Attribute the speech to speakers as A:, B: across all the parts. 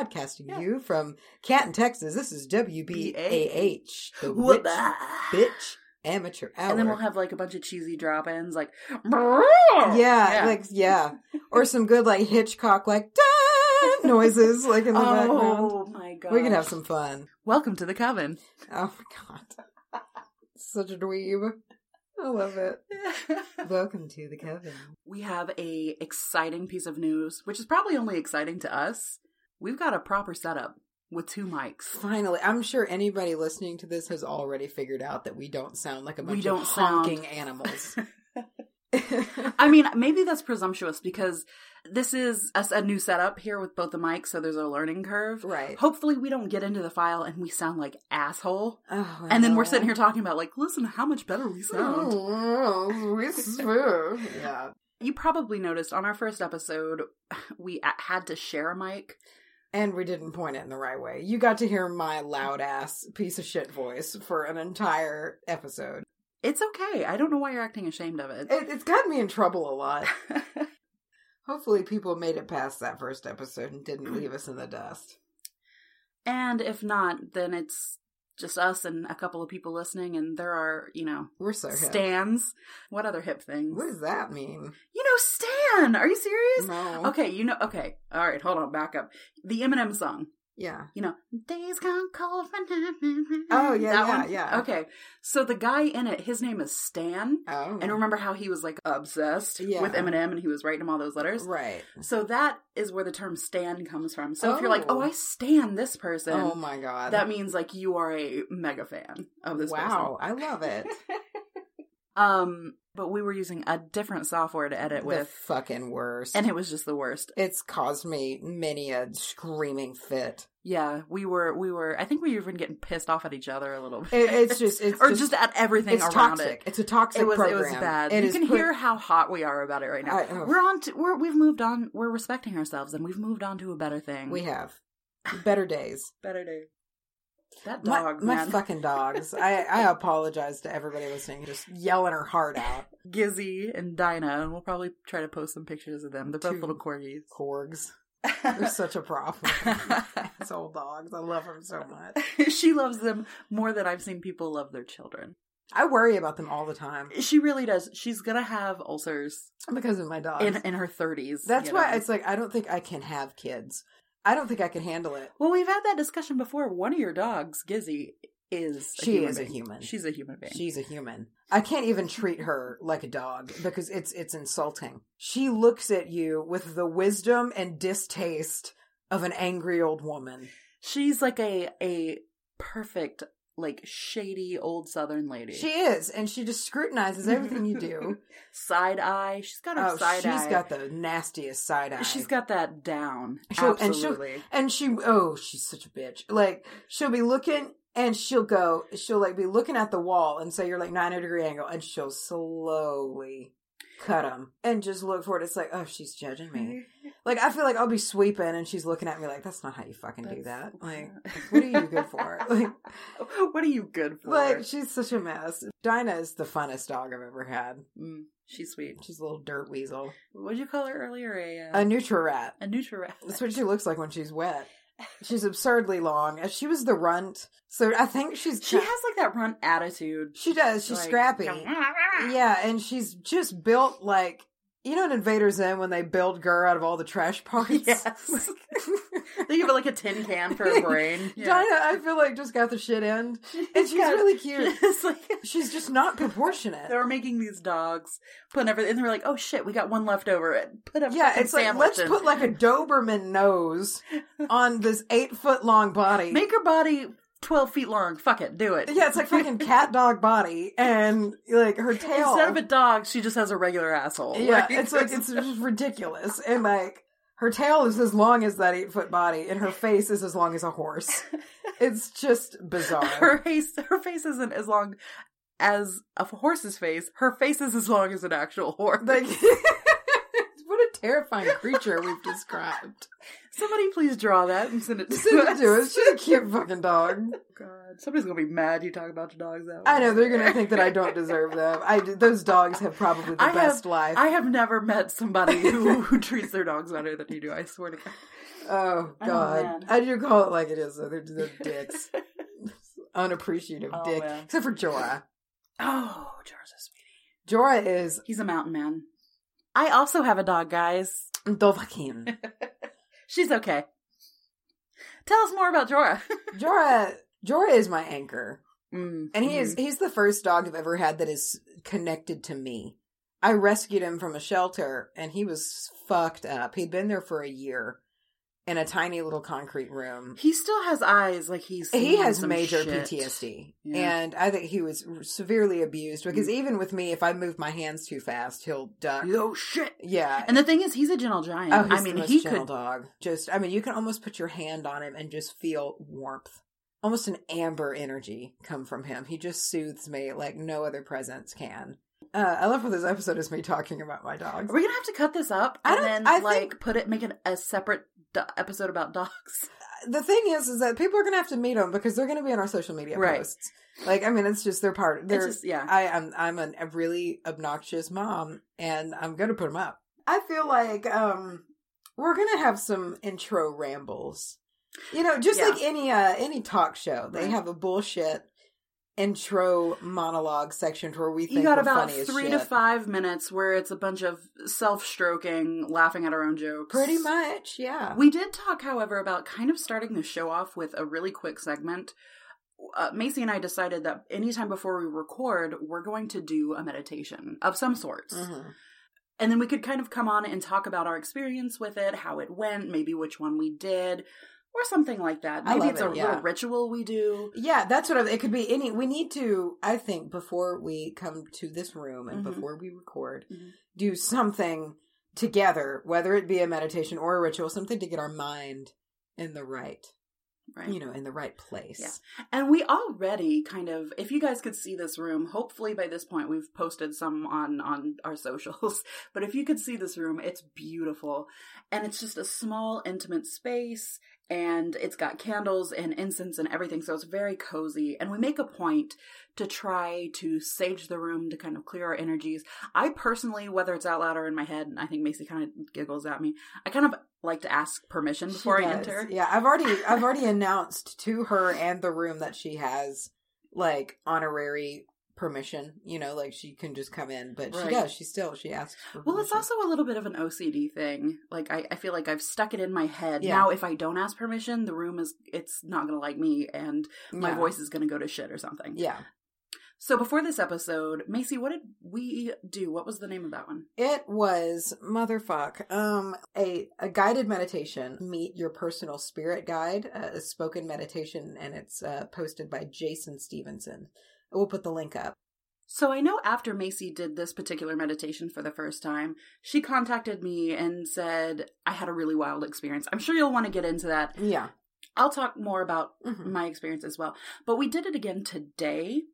A: Yeah,
B: Yeah.
A: broadcasting
B: Yeah.
A: you from Canton, Texas. This is WBAH, the
B: What
A: Witch, Bitch Amateur Hour.
B: And then we'll have like a bunch of cheesy drop ins, like
A: yeah, like yeah, or some good like Hitchcock like noises like in the oh background.
B: oh my god,
A: We can have some fun.
B: Welcome to the coven.
A: Oh my god, such a dweeb. I love it. Welcome to the coven.
B: we have a exciting piece of news, which is probably only exciting to us. We've got a proper setup with two mics.
A: Finally, I'm sure anybody listening to this has already figured out that we don't sound like a bunch
B: We don't
A: of
B: sound-
A: honking animals.
B: I mean, maybe that's presumptuous because this is a, a new setup here with both the mics, so there's a learning curve.
A: right.
B: Hopefully, we don't get into the file and we sound like asshole,
A: Oh,
B: and then we're sitting here talking about like, listen, how much better we sound.
A: Oh, we swear. yeah.
B: You probably noticed on our first episode, we a- had to share a mic.
A: And we didn't point it in the right way. You got to hear my loud ass piece of shit voice for an entire episode.
B: It's okay. I don't know why you're acting ashamed of it.
A: It, it's gotten me in trouble a lot. Hopefully, people made it past that first episode and didn't leave us in the dust.
B: and if not, then it's just us and a couple of people listening, and there are, you know,
A: We're so hip.
B: stands. What other hip things?
A: What does that mean?
B: You know, Stan. Are you serious?
A: No.
B: Okay, you know. Okay, all right. Hold on. Back up. The Eminem song.
A: Yeah.
B: You know, days gone cold.
A: Oh, yeah,
B: that
A: yeah,
B: one?
A: yeah.
B: Okay, so the guy in it, his name is Stan.
A: Oh.
B: And remember how he was like obsessed
A: Yeah.
B: with Eminem and he was writing him all those letters?
A: Right.
B: So that is where the term stan comes from. So if you're like,
A: Oh.
B: oh, I stan this person,
A: Oh my god.
B: that means like you are a mega fan of this
A: wow. I love it.
B: Um, but we were using a different software to edit with.
A: the
B: with,
A: fucking worst.
B: and it was just the worst.
A: it's caused me many a screaming fit.
B: Yeah, we were, we were. I think we were even getting pissed off at each other a little bit.
A: It, it's just, it's
B: or
A: just,
B: just, at everything
A: it's
B: around
A: toxic.
B: it.
A: It's a toxic
B: It was
A: program.
B: it was bad.
A: It
B: you can
A: put-
B: hear how hot we are about it right now.
A: I- oh.
B: we're on to we're we've moved on. We're respecting ourselves and we've moved on to a better thing.
A: We have better days.
B: better day. That dog,
A: my
B: man.
A: fucking dogs. I, I apologize to everybody listening, just yelling her heart out.
B: Gizzy and Dyna, and we'll probably try to post some pictures of them. They're both
A: Two.
B: little corgis.
A: Corgs. They're such a problem. These old dogs. I love them so much.
B: she loves them more than I've seen people love their children.
A: I worry about them all the time
B: She really does. She's gonna have ulcers
A: because of my dogs.
B: in in her thirties.
A: That's why it's like I don't think I can have kids. I don't think I can handle it.
B: Well, we've had that discussion before. One of your dogs, Gizzy, is a
A: She is a human.
B: She's a human being.
A: She's a human. I can't even treat her like a dog because it's it's insulting. She looks at you with the wisdom and distaste of an angry old woman.
B: She's like a a perfect, like shady old Southern lady.
A: She is, and she just scrutinizes everything you do.
B: side eye. She's got her
A: Oh,
B: side
A: she's
B: eye.
A: She's got the nastiest side eye.
B: She's got that down.
A: She'll-
B: Absolutely.
A: and she oh she's such a bitch. Like she'll be looking and she'll go she'll like be looking at the wall and say you're like 90 degree angle and she'll slowly cut them and just look for it. It's like oh she's judging me. Like I feel like I'll be sweeping and she's looking at me like that's not how you fucking do that. Like what are you good for? Like
B: what are you good for?
A: like she's such a mess. Dyna is the funnest dog I've ever had.
B: Mm, she's sweet.
A: She's a little dirt weasel.
B: What'd you call her earlier? A uh,
A: A Nutria rat.
B: a Nutria Rat.
A: That's what she looks like when she's wet. She's absurdly long. She was the runt, so I think she's.
B: She has like that runt attitude.
A: She does. She's
B: Like,
A: scrappy.
B: Yeah.
A: Yeah, and she's just built like you know in Invader Zim when they build GIR out of all the trash parts.
B: Yes. they give her like a tin can for a brain.
A: Dyna, I feel like just got the shit end, and she's
B: got-
A: really cute.
B: It's like
A: She's just not proportionate.
B: they were making these dogs, putting everything, and they were like, "Oh shit, we got one left over. Put a
A: Yeah, it's like let's
B: in.
A: put like a Doberman nose on this eight foot long body.
B: make her body twelve feet long. Fuck it, do it.
A: yeah, it's like fucking cat dog body, and like her tail.
B: Instead of a dog, she just has a regular asshole.
A: Yeah, it's like it's just ridiculous, and like her tail is as long as that eight foot body, and her face is as long as a horse. It's just bizarre.
B: her face. Her face isn't as long as a horse's face. Her face is as long as an actual horse.
A: like, terrifying creature we've described.
B: Somebody please draw that and send it to
A: Send it
B: us.
A: to us. She's a cute fucking dog.
B: God, somebody's gonna be mad you talk about your dogs that way.
A: I know they're gonna think that I don't deserve them. I those dogs have probably the
B: I
A: best
B: have,
A: life.
B: I have never met somebody who, who treats their dogs better than you do. I swear to God.
A: Oh
B: Oh,
A: God,
B: man.
A: I do call it like it is. Though. They're, they're dicks, unappreciative
B: Oh,
A: dick.
B: man.
A: Except for Jorah.
B: Oh, Jorah's a sweetie.
A: Jorah is
B: He's a mountain man. I also have a dog, guys.
A: Dovahkiin.
B: She's okay. Tell us more about Jorah.
A: Jorah. Jorah is my anchor.
B: Mm,
A: And he is
B: mhm.
A: he's the first dog I've ever had that is connected to me. I rescued him from a shelter and he was fucked up. He'd been there for a year in a tiny little concrete room.
B: He still has eyes like he's.
A: He has major
B: shit.
A: PTSD.
B: Yeah.
A: And I think he was severely abused because
B: Mm.
A: even with me, if I move my hands too fast, he'll duck.
B: Oh shit!
A: Yeah.
B: And the thing is, he's a gentle giant.
A: Oh, he's
B: I mean, he
A: gentle
B: could.
A: dog. Just, I mean, you can almost put your hand on him and just feel warmth, almost an amber energy come from him. He just soothes me like no other presence can. Uh, I love how this episode is me talking about my dogs.
B: Are we gonna have to cut this up
A: I
B: and then
A: I
B: like
A: think-
B: put it, make it a separate do- episode about dogs?
A: The thing is, is that people are gonna have to meet them because they're gonna be on our social media
B: Right.
A: posts. Like, I mean, it's just they're part. They're
B: just yeah.
A: I am I'm an, a really obnoxious mom, and I'm gonna put them up. I feel like um we're gonna have some intro rambles. You know, just
B: Yeah.
A: like any uh any talk show, they
B: Right.
A: have a bullshit intro monologue section where we think
B: you got about three to five minutes where it's a bunch of self-stroking, laughing at our own jokes.
A: Pretty much, yeah.
B: We did talk, however, about kind of starting the show off with a really quick segment. Uh, Macy and I decided that anytime before we record, we're going to do a meditation of some sorts.
A: Mhm.
B: And then we could kind of come on and talk about our experience with it, how it went, maybe which one we did, or something like that.
A: I
B: Maybe it's
A: it,
B: a
A: yeah.
B: little ritual we do.
A: Yeah, that's what I, it could be. Any, we need to. I think before we come to this room and
B: Mhm.
A: before we record,
B: Mhm.
A: do something together, whether it be a meditation or a ritual, something to get our mind in the right,
B: Right.
A: you know, in the right place.
B: Yeah. And we already kind of, if you guys could see this room, hopefully by this point we've posted some on on our socials. But if you could see this room, it's beautiful, and it's just a small, intimate space, and it's got candles and incense and everything, so it's very cozy. And we make a point to try to sage the room to kind of clear our energies. I personally, whether it's out loud or in my head, and I think Macy kind of giggles at me. I kind of like to ask permission before I enter.
A: Yeah, I've already I've already announced to her and the room that she has like honorary permission. You know, like she can just come in, but she does. She still she asks. For
B: Well, it's also a little bit of an OCD thing. Like I, I feel like I've stuck it in my head.
A: Yeah.
B: Now, if I don't ask permission, the room is it's not going to like me, and my
A: Yeah.
B: voice is going to go to shit or something.
A: Yeah,
B: So before this episode, Macy, what did we do? What was the name of that one?
A: It was motherfuck. Um, a a guided meditation. Meet your personal spirit guide. uh, A spoken meditation, and it's uh, posted by Jason Stephenson. We'll put the link up.
B: So I know after Macy did this particular meditation for the first time, she contacted me and said I had a really wild experience. I'm sure you'll want to get into that.
A: Yeah.
B: I'll talk more about
A: Mhm.
B: my experience as well. But we did it again today.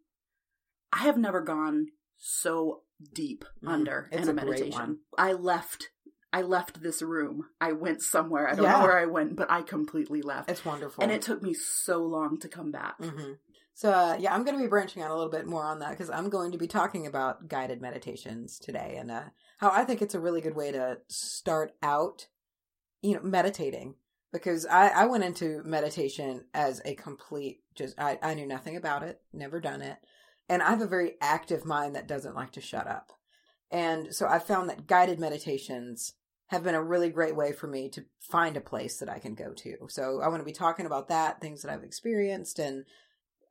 B: I have never gone so deep
A: Mm,
B: under in a
A: a
B: meditation. I left I left this room. I went somewhere. I don't
A: Yeah.
B: know where I went, but I completely left.
A: It's wonderful.
B: and it took me so long to come back.
A: hmm So uh, yeah, I'm going to be branching out a little bit more on that because I'm going to be talking about guided meditations today and uh, how I think it's a really good way to start out, you know, meditating. Because I, I went into meditation as a complete just I, I knew nothing about it, never done it, and I have a very active mind that doesn't like to shut up, and so I found that guided meditations have been a really great way for me to find a place that I can go to. So I want to be talking about that, things that I've experienced, and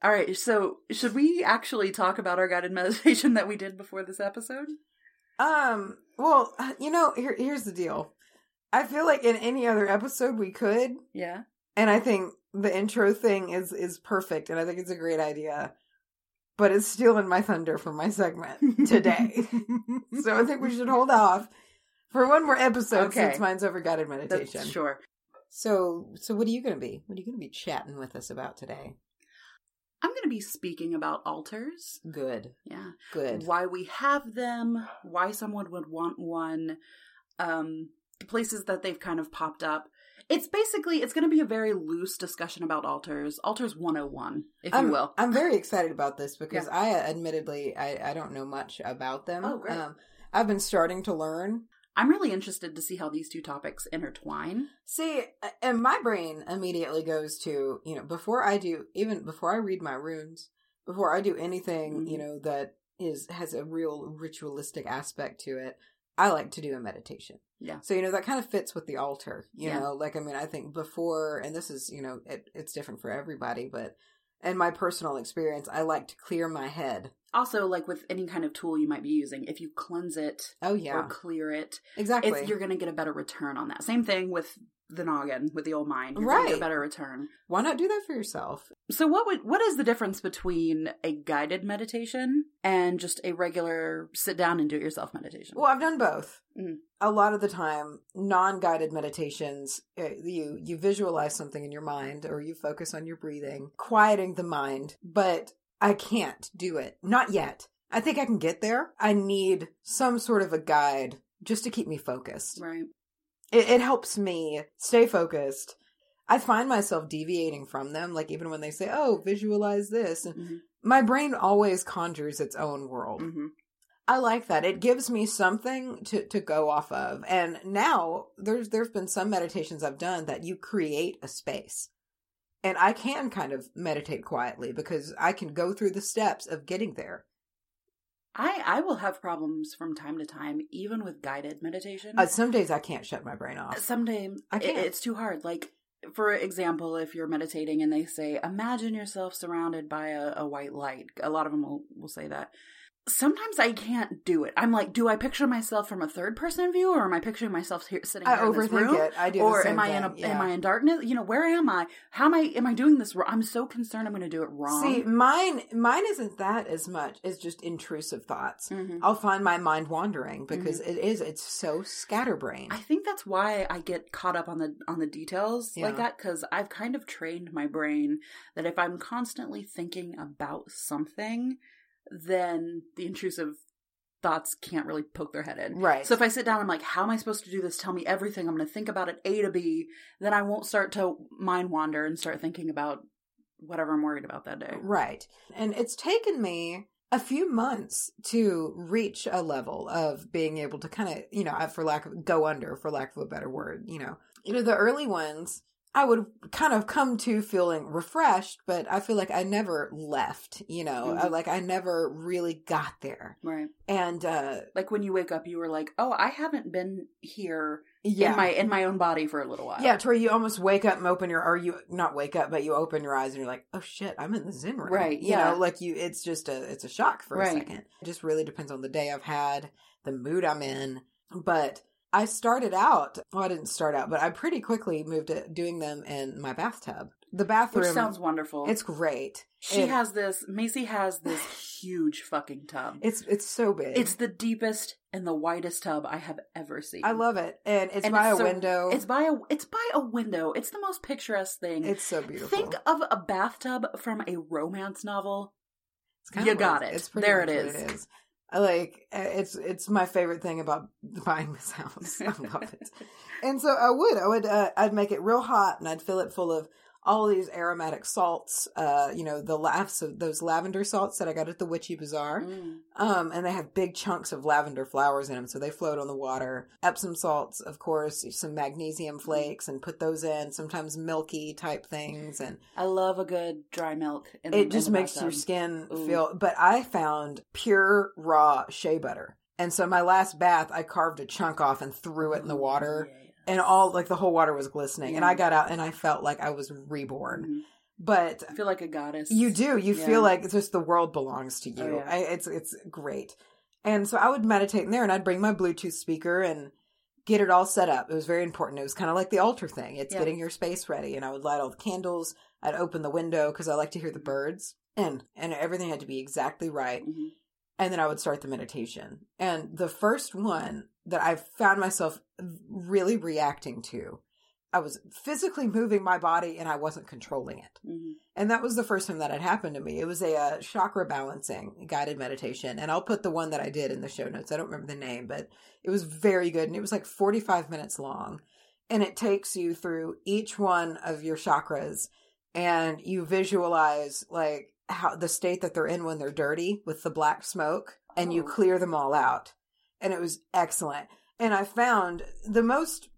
B: All right, so should we actually talk about our guided meditation that we did before this episode?
A: Um, well, you know, here here's the deal. I feel like in any other episode we could,
B: Yeah.
A: and I think the intro thing is is perfect, and I think it's a great idea. But it's stealing my thunder from my segment today, so I think we should hold off for one more episode
B: Okay.
A: since mine's over guided meditation.
B: That's sure.
A: So, so what are you going to be? What are you going to be chatting with us about today?
B: I'm going to be speaking about altars.
A: Good,
B: Yeah.
A: good.
B: why we have them, why someone would want one, um, the places that they've kind of popped up. It's basically it's going to be a very loose discussion about altars, altars 101, if
A: I'm,
B: you will.
A: I'm very excited about this because I admittedly I, I don't know much about them.
B: Oh, great.
A: Um, I've been starting to learn.
B: I'm really interested to see how these two topics intertwine.
A: See, and my brain immediately goes to, you know, before I do, even before I read my runes, before I do anything,
B: Mhm.
A: you know, that is, has a real ritualistic aspect to it, I like to do a meditation.
B: Yeah.
A: So, you know, that kind of fits with the altar, you
B: Yeah.
A: know, like, I mean, I think before, and this is, you know, it, it's different for everybody, but in my personal experience, I like to clear my head.
B: Also, like with any kind of tool you might be using, if you cleanse it
A: Oh, yeah, or
B: clear it,
A: Exactly.
B: it's, you're going to get a better return on that. Same thing with the noggin, with the old mind. You're
A: Right.
B: get a better return.
A: Why not do that for yourself?
B: So what would what is the difference between a guided meditation and just a regular sit down and do it yourself meditation?
A: Well, I've done both.
B: Mhm.
A: A lot of the time, non-guided meditations, uh, you you visualize something in your mind or you focus on your breathing, quieting the mind, but I can't do it. Not yet. I think I can get there. I need some sort of a guide just to keep me focused.
B: right.
A: It, it helps me stay focused. I find myself deviating from them, like even when they say, "Oh, visualize this," and
B: Mhm.
A: my brain always conjures its own world.
B: hmm
A: I like that. It gives me something to, to go off of. And now there's there's been some meditations I've done that you create a space. And I can kind of meditate quietly because I can go through the steps of getting there.
B: I I will have problems from time to time, even with guided meditation.
A: Uh, some days I can't shut my brain off.
B: Someday
A: I can't.
B: it's too hard. Like for example, if you're meditating and they say, "Imagine yourself surrounded by a, a white light," a lot of them will will say that. Sometimes I can't do it. I'm like, do I picture myself from a third person view, or am I picturing myself here sitting
A: I
B: here in this
A: overthink
B: room?
A: it. I do.
B: or
A: the same
B: am I in a,
A: yeah.
B: am I in darkness? You know, where am I? How am I? Am I doing this? wrong? I'm so concerned I'm going to do it wrong.
A: See, mine mine isn't that as much as just intrusive thoughts.
B: Mhm.
A: I'll find my mind wandering because it is it's so scatterbrained.
B: I think that's why I get caught up on the on the details
A: Yeah.
B: like that because I've kind of trained my brain that if I'm constantly thinking about something, then the intrusive thoughts can't really poke their head in.
A: right.
B: So if I sit down, I'm like, how am I supposed to do this? Tell me everything. I'm going to think about it A to B. Then I won't start to mind wander and start thinking about whatever I'm worried about that day.
A: Right. And it's taken me a few months to reach a level of being able to kind of, you know, for lack of go under, for lack of a better word, you know. You know, the early ones, I would kind of come to feeling refreshed, but I feel like I never left, you know, I,
B: Mhm.
A: like I never really got there.
B: Right.
A: And, uh,
B: Like when you wake up, you were like, oh, I haven't been here
A: yeah.
B: in my in my own body for a little while.
A: yeah, to where you almost wake up and open your, or you not wake up, but you open your eyes and you're like, oh shit, I'm in the Zen room.
B: Right,
A: You
B: yeah.
A: know, like you, it's just a, it's a shock for a second. It just really depends on the day I've had, the mood I'm in. But I started out, well, I didn't start out, but I pretty quickly moved to doing them in my bathtub. The bathroom,
B: Which sounds wonderful.
A: it's great.
B: She
A: It-
B: has this. Macy has this huge fucking tub.
A: It's, it's so big.
B: It's the deepest and the widest tub I have ever seen.
A: I love it. And it's
B: And
A: by
B: it's
A: a
B: so-
A: window.
B: It's by a. It's by a window. It's the most picturesque thing.
A: it's so beautiful.
B: Think of a bathtub from a romance novel. You got it.
A: It's pretty
B: There it is.
A: It is. Like it's it's my favorite thing about buying this house. I love it. And so I would I would uh, I'd make it real hot and I'd fill it full of all these aromatic salts. Uh, you know the laughs of those lavender salts that I got at the Witchy Bazaar.
B: Mm.
A: Um, and they have big chunks of lavender flowers in them, so they float on the water. Epsom salts, of course, some magnesium flakes, and put those in. Sometimes milky type things, and
B: I love a good dry milk. In,
A: it
B: in
A: just
B: the
A: makes your skin
B: Ooh.
A: feel but i found pure raw shea butter and so my last bath i carved a chunk off and threw it in the water
B: yeah.
A: And all like the whole water was glistening and i got out and i felt like i was reborn
B: Mhm.
A: but
B: I feel like a goddess.
A: you do you
B: Yeah.
A: feel like it's just the world belongs to you
B: Oh, yeah.
A: I, it's it's great and so i would meditate in there and i'd bring my bluetooth speaker and get it all set up it was very important it was kind of like the altar thing it's
B: Yeah.
A: getting your space ready and i would light all the candles i'd open the window because i like to hear the birds and and everything had to be exactly right
B: Mhm.
A: and then i would start the meditation and the first one that i found myself really reacting to i was physically moving my body and i wasn't controlling it
B: Mhm.
A: and that was the first time that had happened to me. It was a uh, chakra balancing guided meditation. And I'll put the one that I did in the show notes. I don't remember the name, but it was very good. And it was like 45 minutes long. And it takes you through each one of your chakras and you visualize like how the state that they're in when they're dirty with the black smoke and you
B: Oh.
A: clear them all out. And it was excellent. And I found the most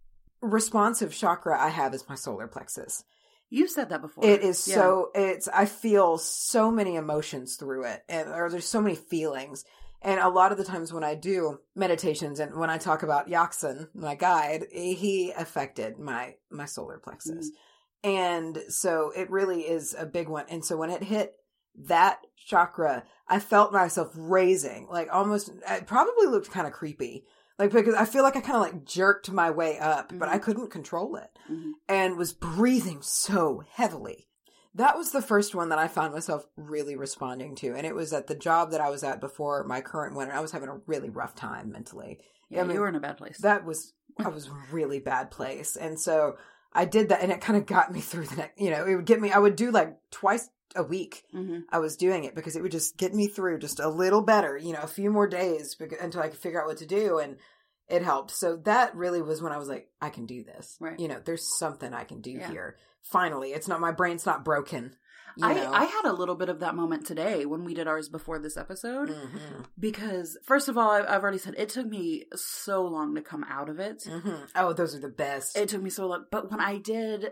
A: responsive chakra I have is my solar plexus.
B: You've said that before.
A: It is
B: Yeah.
A: so it's I feel so many emotions through it and or there's so many feelings. And a lot of the times when I do meditations and when I talk about Yaksen, my guide, he affected my my solar plexus.
B: Mm-hmm.
A: And so it really is a big one. And so when it hit that chakra, I felt myself raising, like almost it probably looked kind of creepy. Like because I feel like I kind of like jerked my way up, but I
B: Mhm.
A: couldn't control it
B: Mhm.
A: and was breathing so heavily. That was the first one that I found myself really responding to. And it was at the job that I was at before my current one. And I was having a really rough time mentally.
B: Yeah,
A: I mean,
B: you were in a bad place.
A: That was, I was really bad place. And so I did that and it kind of got me through the next, you know, it would get me, I would do like twice a week.
B: hmm
A: I was doing it because it would just get me through just a little better, you know, a few more days bec- until I could figure out what to do. And it helped. So that really was when I was like, I can do this.
B: Right.
A: You know, there's something I can do
B: Yeah.
A: here. Finally, it's not, my brain's not broken.
B: I,
A: know?
B: I had a little bit of that moment today when we did ours before this episode
A: Mhm,
B: because first of all I, I've already said it took me so long to come out of it.
A: mhm. Oh, those are the best.
B: It took me so long, but when I did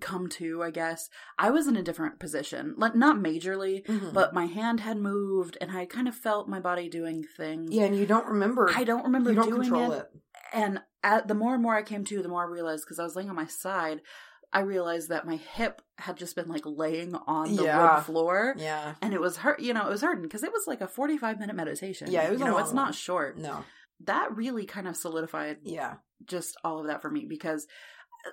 B: come to, I guess I was in a different position, like not majorly,
A: Mhm.
B: but my hand had moved and I kind of felt my body doing things.
A: yeah, and you don't remember.
B: I don't remember
A: you don't
B: doing
A: control
B: it.
A: it.
B: And at, the more and more I came to, the more I realized because I was laying on my side, I realized that my hip had just been like laying on the
A: Yeah.
B: wood floor.
A: Yeah.
B: And it was hurt, you know, it was hurting because it was like a 45 minute meditation.
A: Yeah, it was
B: you know, it's
A: one.
B: not short.
A: No.
B: That really kind of solidified
A: Yeah.
B: just all of that for me because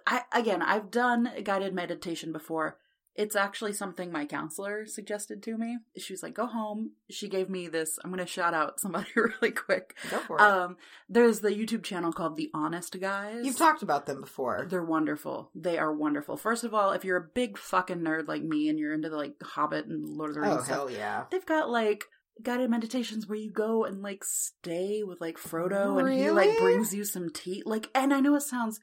B: I, again, I've done guided meditation before. It's actually something my counselor suggested to me. She was like, go home. She gave me this. I'm going to shout out somebody really quick.
A: Go for it.
B: Um, there's the YouTube channel called The Honest Guys.
A: You've talked about them before.
B: They're wonderful. They are wonderful. First of all, if you're a big fucking nerd like me and you're into the like Hobbit and Lord of the Rings
A: Oh,
B: stuff,
A: hell yeah.
B: they've got like guided meditations where you go and like stay with like Frodo and he like brings you some tea. Like, and I know it sounds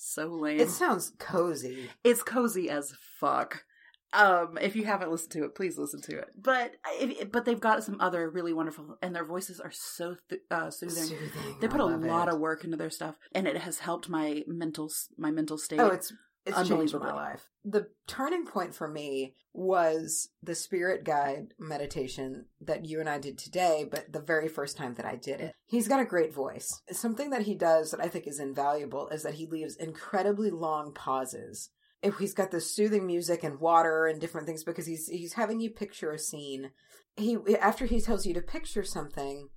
B: so lame.
A: It sounds cozy.
B: it's cozy as fuck. Um, if you haven't listened to it, please listen to it. But if, but they've got some other really wonderful, and their voices are so th- uh, soothing.
A: Soothing.
B: They
A: I
B: put a lot
A: it.
B: of work into their stuff, and it has helped my mental my mental state.
A: Oh, it's it's changed my life. The turning point for me was the spirit guide meditation that you and I did today, but the very first time that I did it. He's got a great voice. Something that he does that I think is invaluable is that he leaves incredibly long pauses. If he's got this soothing music and water and different things because he's he's having you picture a scene. He after he tells you to picture something,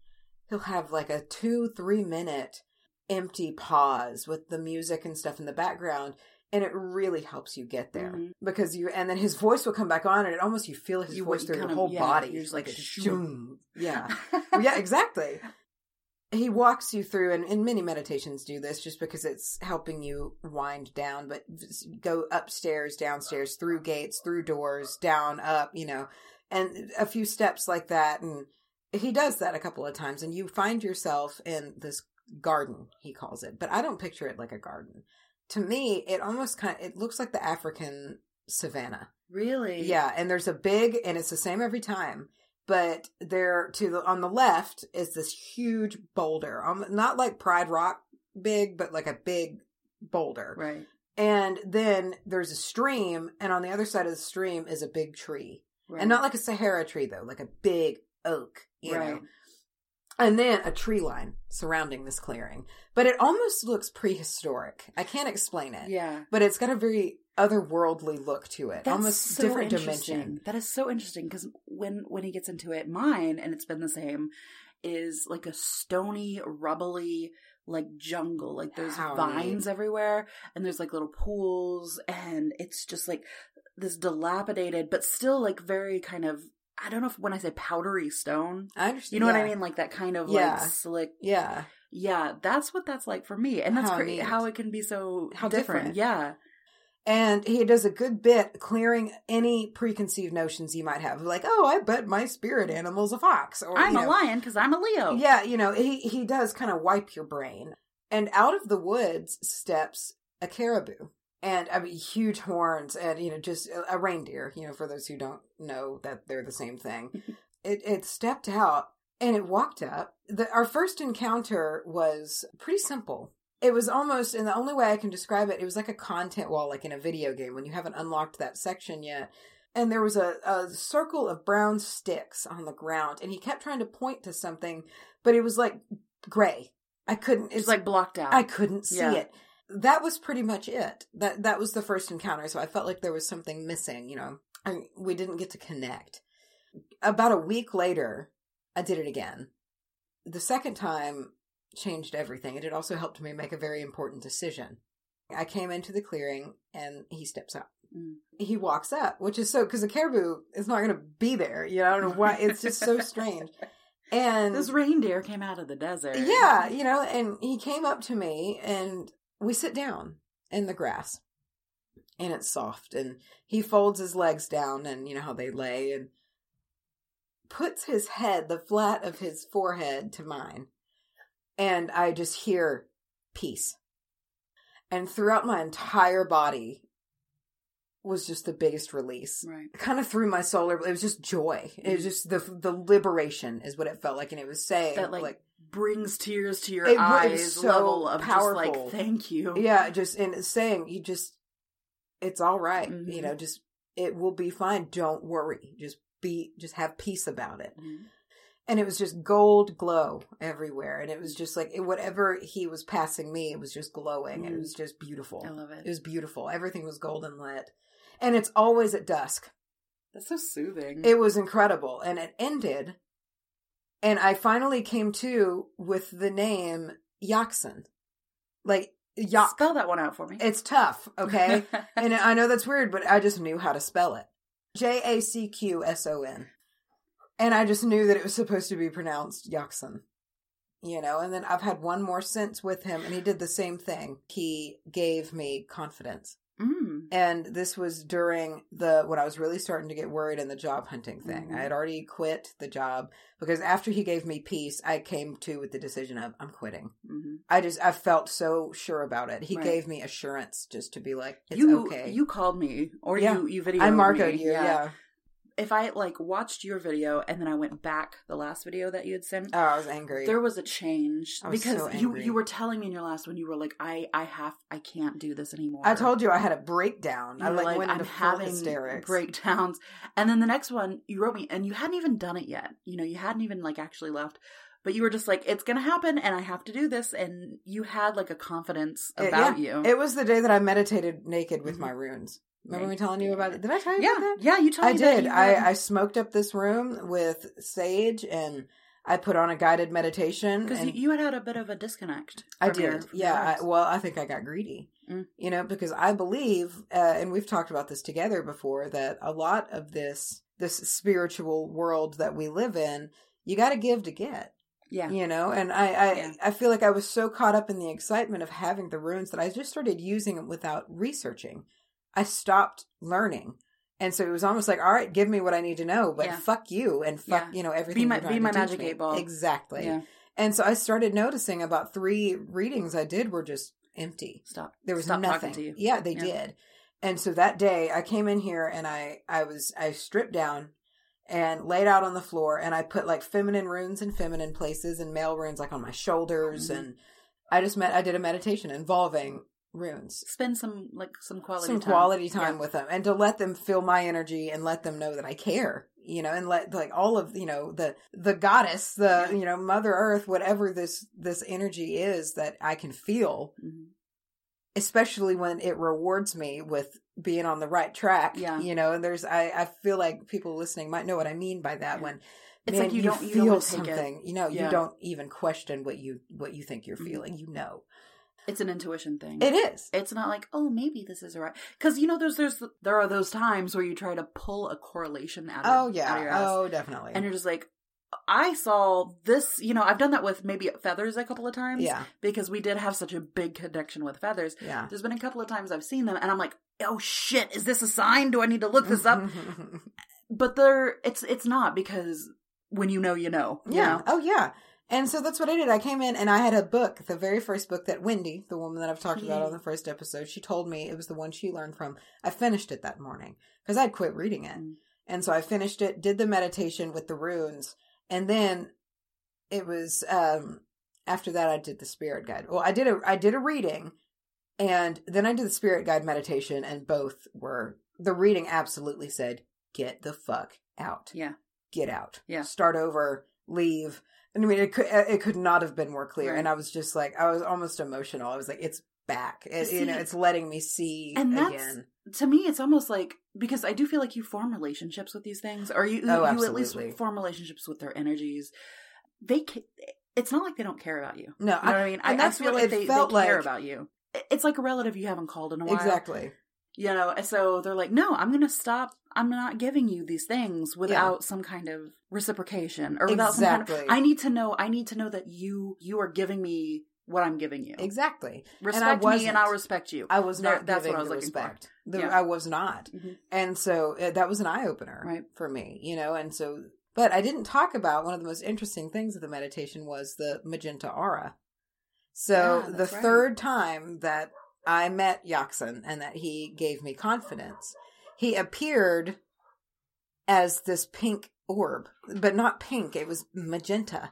A: he'll have like a 2-3 minute empty pause with the music and stuff in the background and it really helps you get there
B: Mhm.
A: because you and then his voice will come back on and it almost you feel his
B: You-
A: voice through your whole
B: yeah,
A: body.
B: you're just
A: like
B: like,
A: a
B: shoo.
A: yeah. Yeah exactly. He walks you through and, and many meditations do this just because it's helping you wind down but go upstairs downstairs through gates through doors down up you know and a few steps like that and he does that a couple of times and you find yourself in this garden he calls it but i don't picture it like a garden to me it almost kind of it looks like the african savannah
B: really,
A: yeah and there's a big and it's the same every time but there to the on the left is this huge boulder um, not like pride rock big but like a big boulder.
B: Right,
A: and then there's a stream and on the other side of the stream is a big tree.
B: Right,
A: and not like a sahara tree though like a big oak you
B: right.
A: know and then a tree line surrounding this clearing. But it almost looks prehistoric. I can't explain it.
B: Yeah,
A: but it's got a very otherworldly look to it
B: That's
A: almost
B: so
A: different dimension.
B: That is so interesting because when when he gets into it, mine and it's been the same is like a stony, rubbly like jungle. Like there's
A: How
B: vines everywhere and there's like little pools and it's just like this dilapidated but still like very kind of I don't know if when I say powdery stone,
A: i understand
B: you know what I mean, like that kind of
A: Yeah.
B: like slick.
A: yeah
B: Yeah, that's what that's like for me, and that's
A: How
B: great how it can be so
A: How
B: different.
A: different.
B: Yeah,
A: and he does a good bit clearing any preconceived notions you might have like oh i bet my spirit animal's a fox or
B: I'm a
A: know,
B: lion because I'm a Leo.
A: Yeah, you know, he he does kind of wipe your brain. And out of the woods steps a caribou. And I mean huge horns and you know just a, reindeer, you know, for those who don't know that they're the same thing. it it stepped out and it walked up. The, our first encounter was pretty simple. It was almost, and the only way I can describe it, it was like a content wall, like in a video game when you haven't unlocked that section yet. And there was a, a circle of brown sticks on the ground, and he kept trying to point to something, but it was like gray. I couldn't.
B: It's like blocked out.
A: I couldn't see
B: Yeah.
A: it. That was pretty much it. That that was the first encounter. So I felt like there was something missing. You know, And we didn't get to connect. About a week later, I did it again. The second time changed everything, and it also helped me make a very important decision. I came into the clearing, and he steps up.
B: Mm.
A: He walks up, which is so because the caribou is not going to be there. You know, I don't know why. It's just so strange. And
B: This reindeer came out of the desert.
A: yeah, you know, and he came up to me and we sit down in the grass. And it's soft and he folds his legs down and you know how they lay and puts his head, the flat of his forehead to mine. And I just hear peace. And throughout my entire body was just the biggest release
B: Right.
A: kind of through my solar it was just joy it mm-hmm. was just the the liberation is what it felt like and it was saying
B: That like,
A: like
B: brings tears to your
A: It
B: eyes
A: so
B: level of
A: powerful.
B: just like thank you.
A: yeah just and saying you just it's all right.
B: Mhm.
A: you know just it will be fine don't worry just be just have peace about it
B: Mhm.
A: and it was just gold glow everywhere and it was just like it, whatever he was passing me it was just glowing and it was just beautiful
B: I love
A: it
B: it.
A: was beautiful everything was golden lit and it's always at dusk
B: That's so soothing.
A: It was incredible. And it ended. And I finally came to with the name Yaxon. Like, Yak.
B: Spell that one out for me.
A: It's tough, okay? and I know that's weird, but I just knew how to spell it. J A C Q S O N. And I just knew that it was supposed to be pronounced Yaxon. You know, and then I've had one more since with him, and he did the same thing. He gave me confidence.
B: Mm.
A: And this was during the when I was really starting to get worried in the job hunting thing.
B: Mhm.
A: I had already quit the job because after he gave me peace, I came to with the decision of I'm quitting.
B: hmm
A: I just I felt so sure about it. He
B: Right.
A: gave me assurance just to be like it's
B: you
A: okay.
B: you called me or
A: Yeah.
B: you you videoed
A: I marcoed
B: me.
A: you, yeah.
B: If I like watched your video and then I went back the last video that you had sent,
A: Oh, I was angry.
B: there was a change
A: I was
B: because
A: so
B: you you were telling me in your last one you were like I I have I can't do this anymore.
A: I told you I had a breakdown.
B: You
A: I like,
B: like,
A: went
B: I'm
A: into
B: having
A: hysterics.
B: breakdowns, and then the next one you wrote me, and you hadn't even done it yet. You know, you hadn't even like actually left, but you were just like, "It's gonna happen, and I have to do this." And you had like a confidence
A: It-
B: about
A: yeah.
B: you.
A: It was the day that I meditated naked with
B: Mhm.
A: my runes. Remember
B: Right.
A: me telling you about it? Did I tell you
B: yeah,
A: about that?
B: yeah. You told
A: I
B: me that
A: did. I,
B: had-
A: I smoked up this room with sage and I put on a guided meditation.
B: because you, you had had a bit of a disconnect.
A: I did.
B: your
A: Yeah. I, well, I think I got greedy.
B: Mm.
A: You know, because I believe, uh, and we've talked about this together before, that a lot of this this spiritual world that we live in, you got to give to get.
B: yeah.
A: You know, and I I,
B: Yeah.
A: I feel like I was so caught up in the excitement of having the runes that I just started using them without researching. I stopped learning. And so it was almost like, all right, give me what I need to know, but
B: Yeah.
A: fuck you and fuck,
B: Yeah.
A: you know, everything.
B: my- be my magic
A: me.
B: eight ball.
A: Exactly.
B: Yeah.
A: And so I started noticing about three readings I did were just empty.
B: Stop.
A: There was
B: Stop
A: nothing.
B: talking to you.
A: Yeah, they did. And so that day I came in here and I I was I stripped down and laid out on the floor and I put like feminine runes in feminine places and male runes like on my shoulders
B: Mhm.
A: and I just met I did a meditation involving runes.
B: Spend some like some quality
A: Some
B: time.
A: quality time
B: Yeah.
A: with them and to let them feel my energy and let them know that I care, you know, and let like all of, you know, the the goddess, the,
B: Yeah.
A: you know, mother earth, whatever this this energy is that I can feel
B: Mhm.
A: especially when it rewards me with being on the right track.
B: Yeah.
A: You know, and there's I, I feel like people listening might know what I mean by that
B: Yeah.
A: when
B: It's
A: man,
B: like you
A: you
B: don't- you
A: feel
B: don't take it.
A: something. You know,
B: Yeah.
A: you don't even question what you what you think you're
B: Mhm.
A: feeling. You know.
B: It's an intuition thing.
A: It is.
B: it's not like oh maybe this is right because you know there's there's there are those times where you try to pull a correlation out of
A: Oh
B: out of your
A: yeah.
B: ass,
A: Oh definitely.
B: and you're just like i saw this you know i've done that with maybe feathers a couple of times
A: yeah.
B: because we did have such a big connection with feathers
A: Yeah.
B: there's been a couple of times i've seen them and i'm like oh shit is this a sign do i need to look this up but there it's it's not because when you know you know you
A: yeah.
B: know?
A: Oh yeah. And so that's what I did. I came in and I had a book, the very first book that Wendy, the woman that I've talked about on the first episode, she told me it was the one she learned from. I finished it that morning because I'd quit reading it.
B: Mm.
A: And so I finished it, did the meditation with the runes, and then it was um after that I did the spirit guide. Well, I did a I did a reading and then I did the spirit guide meditation and both were the reading absolutely said get the fuck out.
B: Yeah.
A: Get out.
B: Yeah.
A: Start over, leave. I mean it could it could not have been more clear
B: Right.
A: and I was just like I was almost emotional. I was like it's back. It, you know, it's letting me see
B: and that's
A: again.
B: to me it's almost like because I do feel like you form relationships with these things, or you
A: Oh,
B: you at least form relationships with their energies. They ca- it's not like they don't care about you.
A: No,
B: You know what I mean? I,
A: and
B: I
A: that's
B: feel like they, they care
A: like.
B: about you. It's like a relative you haven't called in a while.
A: Exactly.
B: You know, and so they're like, no, I'm going to stop. I'm not giving you these things without some kind of reciprocation or without some kind of. I need to know. I need to know that you you are giving me what I'm giving you.
A: Exactly.
B: Respect me, and. I'll respect you.
A: I was
B: There-
A: not
B: that's what I was looking for.
A: The-
B: Yeah.
A: I was not,
B: Mhm.
A: and so uh, that was an eye opener
B: Right.
A: for me, you know. And so, but I didn't talk about one of the most interesting things of the meditation was the magenta aura. So
B: Yeah,
A: the
B: right.
A: third time that I met Yaksen and that he gave me confidence, he appeared as this pink orb, but not pink. It was magenta.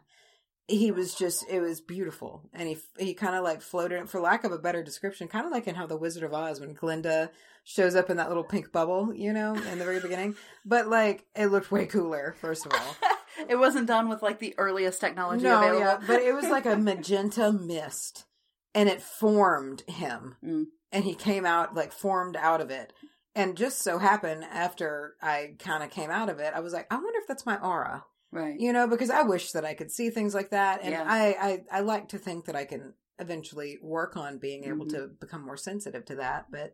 A: He was just, it was beautiful. And he, he kind of like floated, for lack of a better description, kind of like in how the Wizard of Oz, when Glinda shows up in that little pink bubble, you know, in the very beginning. But like, it looked way cooler, first of all.
B: it wasn't done with like the earliest technology
A: no,
B: available.
A: yeah, but it was like a magenta mist and it formed him.
B: Mm.
A: And he came out, like, formed out of it. And just so happened, after I kind of came out of it, I was like, I wonder if that's my aura.
B: right.
A: you know because i wish that i could see things like that and
B: Yeah.
A: I, I i like to think that i can eventually work on being able
B: Mhm.
A: to become more sensitive to that but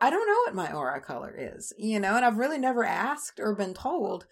A: i don't know what my aura color is you know and i've really never asked or been told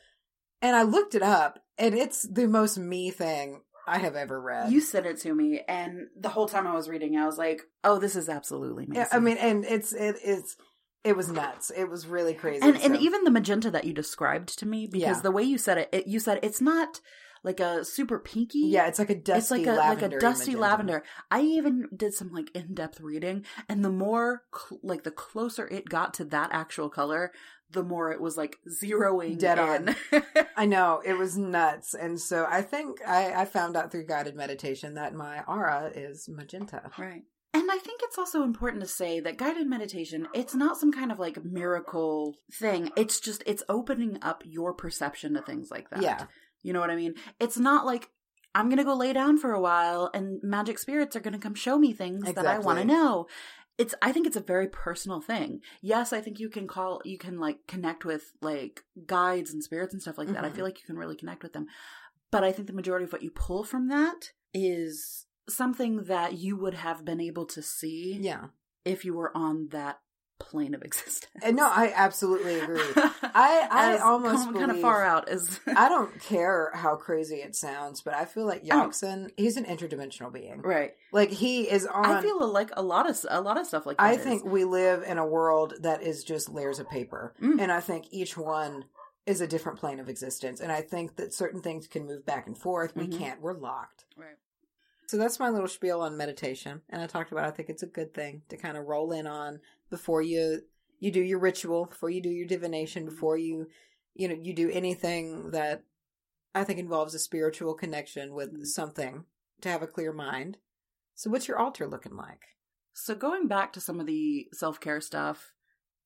A: and i looked it up and it's the most me thing i have ever read
B: You said it to me, and the whole time I was reading, I was like, "Oh, this is absolutely amazing."
A: Yeah, i mean and it's it is it was nuts it was really crazy
B: and and even the magenta that you described to me, because
A: Yeah.
B: the way you said it, it, you said it's not like a super pinky.
A: yeah it's like a dusty
B: it's like a like a dusty
A: magenta.
B: lavender. I even did some like in depth reading, and the more cl- like the closer it got to that actual color, the more it was like zeroing
A: Dead
B: in.
A: I know it was nuts, and so I think I, I found out through guided meditation that my aura is magenta.
B: Right. And I think it's also important to say that guided meditation, it's not some kind of like miracle thing. It's just, it's opening up your perception to things like that.
A: Yeah.
B: You know what I mean? It's not like, I'm going to go lay down for a while and magic spirits are going to come show me things that I want to know. It's, I think it's a very personal thing. Yes, I think you can call, you can like connect with like guides and spirits and stuff like that. I
A: Mhm.
B: feel like you can really connect with them. But I think the majority of what you pull from that is something that you would have been able to see
A: Yeah,
B: if you were on that plane of existence.
A: and no, I absolutely agree. I I almost
B: kind of far out as
A: I don't care how crazy it sounds, but I feel like
B: I
A: he's an interdimensional being.
B: right.
A: Like he is on.
B: I feel like a lot of a lot of stuff like that.
A: I
B: is.
A: think we live in a world that is just layers of paper.
B: Mm.
A: And I think each one is a different plane of existence. And I think that certain things can move back and forth. We
B: Mhm.
A: can't. We're locked.
B: right.
A: So that's my little spiel on meditation. And I talked about I think it's a good thing to kind of roll in on before you you do your ritual, before you do your divination, before you you know, you do anything that I think involves a spiritual connection with something to have a clear mind. So what's your altar looking like?
B: So going back to some of the self care stuff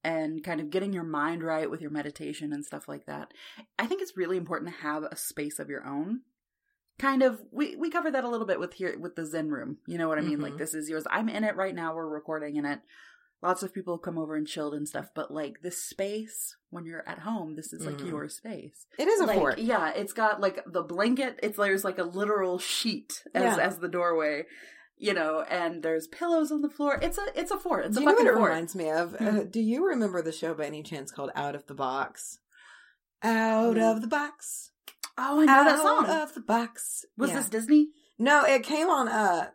B: and kind of getting your mind right with your meditation and stuff like that, I think it's really important to have a space of your own. Kind of, we we covered that a little bit with here with the Zen room. You know what I mean?
A: Mhm.
B: Like this is yours. I'm in it right now. We're recording in it. Lots of people come over and chilled and stuff, but like this space when you're at home, this is like
A: Mhm.
B: your space.
A: It is a
B: like,
A: fort.
B: Yeah, it's got like the blanket. It's there's like a literal sheet as
A: Yeah.
B: as the doorway, you know, and there's pillows on the floor. It's a it's a fort. It's
A: do
B: a
A: you know
B: fucking
A: what it
B: fort.
A: reminds me of? Uh, do you remember the show by any chance called Out of the Box? Out of the box.
B: oh, I know
A: Out
B: that song.
A: Out of the box.
B: Was
A: Yeah.
B: this Disney?
A: No, it came on. Uh,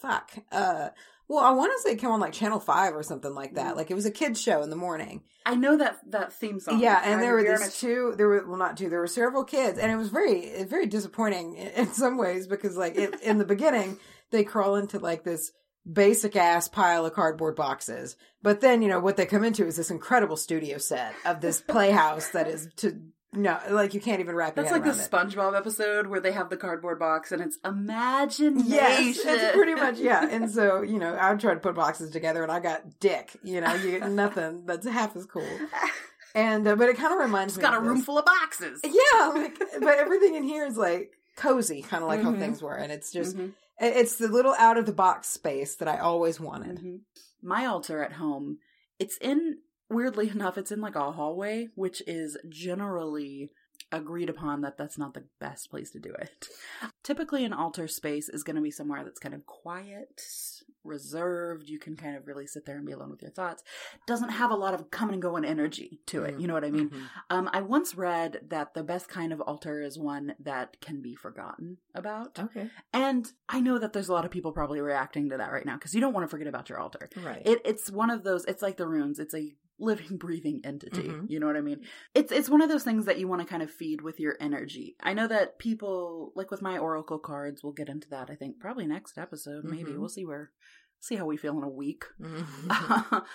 A: fuck. Uh, well, I want to say it came on like Channel Five or something like that.
B: Mm.
A: Like it was a kids show in the morning.
B: I know that that theme song.
A: Yeah, and there were these
B: much-
A: two. There were well, not two. There were several kids, and it was very, very disappointing in, in some ways because, like, it, in the beginning, they crawl into like this basic ass pile of cardboard boxes, but then you know what they come into is this incredible studio set of this playhouse that is to No, like you can't even wrap your
B: That's like the
A: it.
B: SpongeBob episode where they have the cardboard box and it's imagination.
A: Yes, it's pretty much yeah. And so you know, I tried to put boxes together, and I got dick. You know, you get nothing that's half as cool. And uh, but it kind of reminds
B: It's
A: me.
B: got a room
A: this.
B: full of boxes.
A: Yeah, like, but everything in here is like cozy, kind of like
B: Mhm.
A: how things were, and it's just
B: Mhm.
A: it's the little out of the box space that I always wanted.
B: Mhm. My altar at home, it's in weirdly enough, it's in like a hallway, which is generally agreed upon that that's not the best place to do it. Typically, an altar space is going to be somewhere that's kind of quiet, reserved. You can kind of really sit there and be alone with your thoughts. Doesn't have a lot of come and go and energy to it. You know what I mean?
A: Mhm.
B: Um, I once read that the best kind of altar is one that can be forgotten about.
A: Okay,
B: And I know that there's a lot of people probably reacting to that right now because you don't want to forget about your altar.
A: right.
B: It, it's one of those. It's like the runes. It's a living, breathing entity.
A: Mhm.
B: You know what I mean? It's it's one of those things that you want to kind of feed with your energy. I know that people like with my oracle cards. We'll get into that. I think probably next episode. Maybe
A: Mhm.
B: we'll see where see how we feel in a week.
A: Mhm.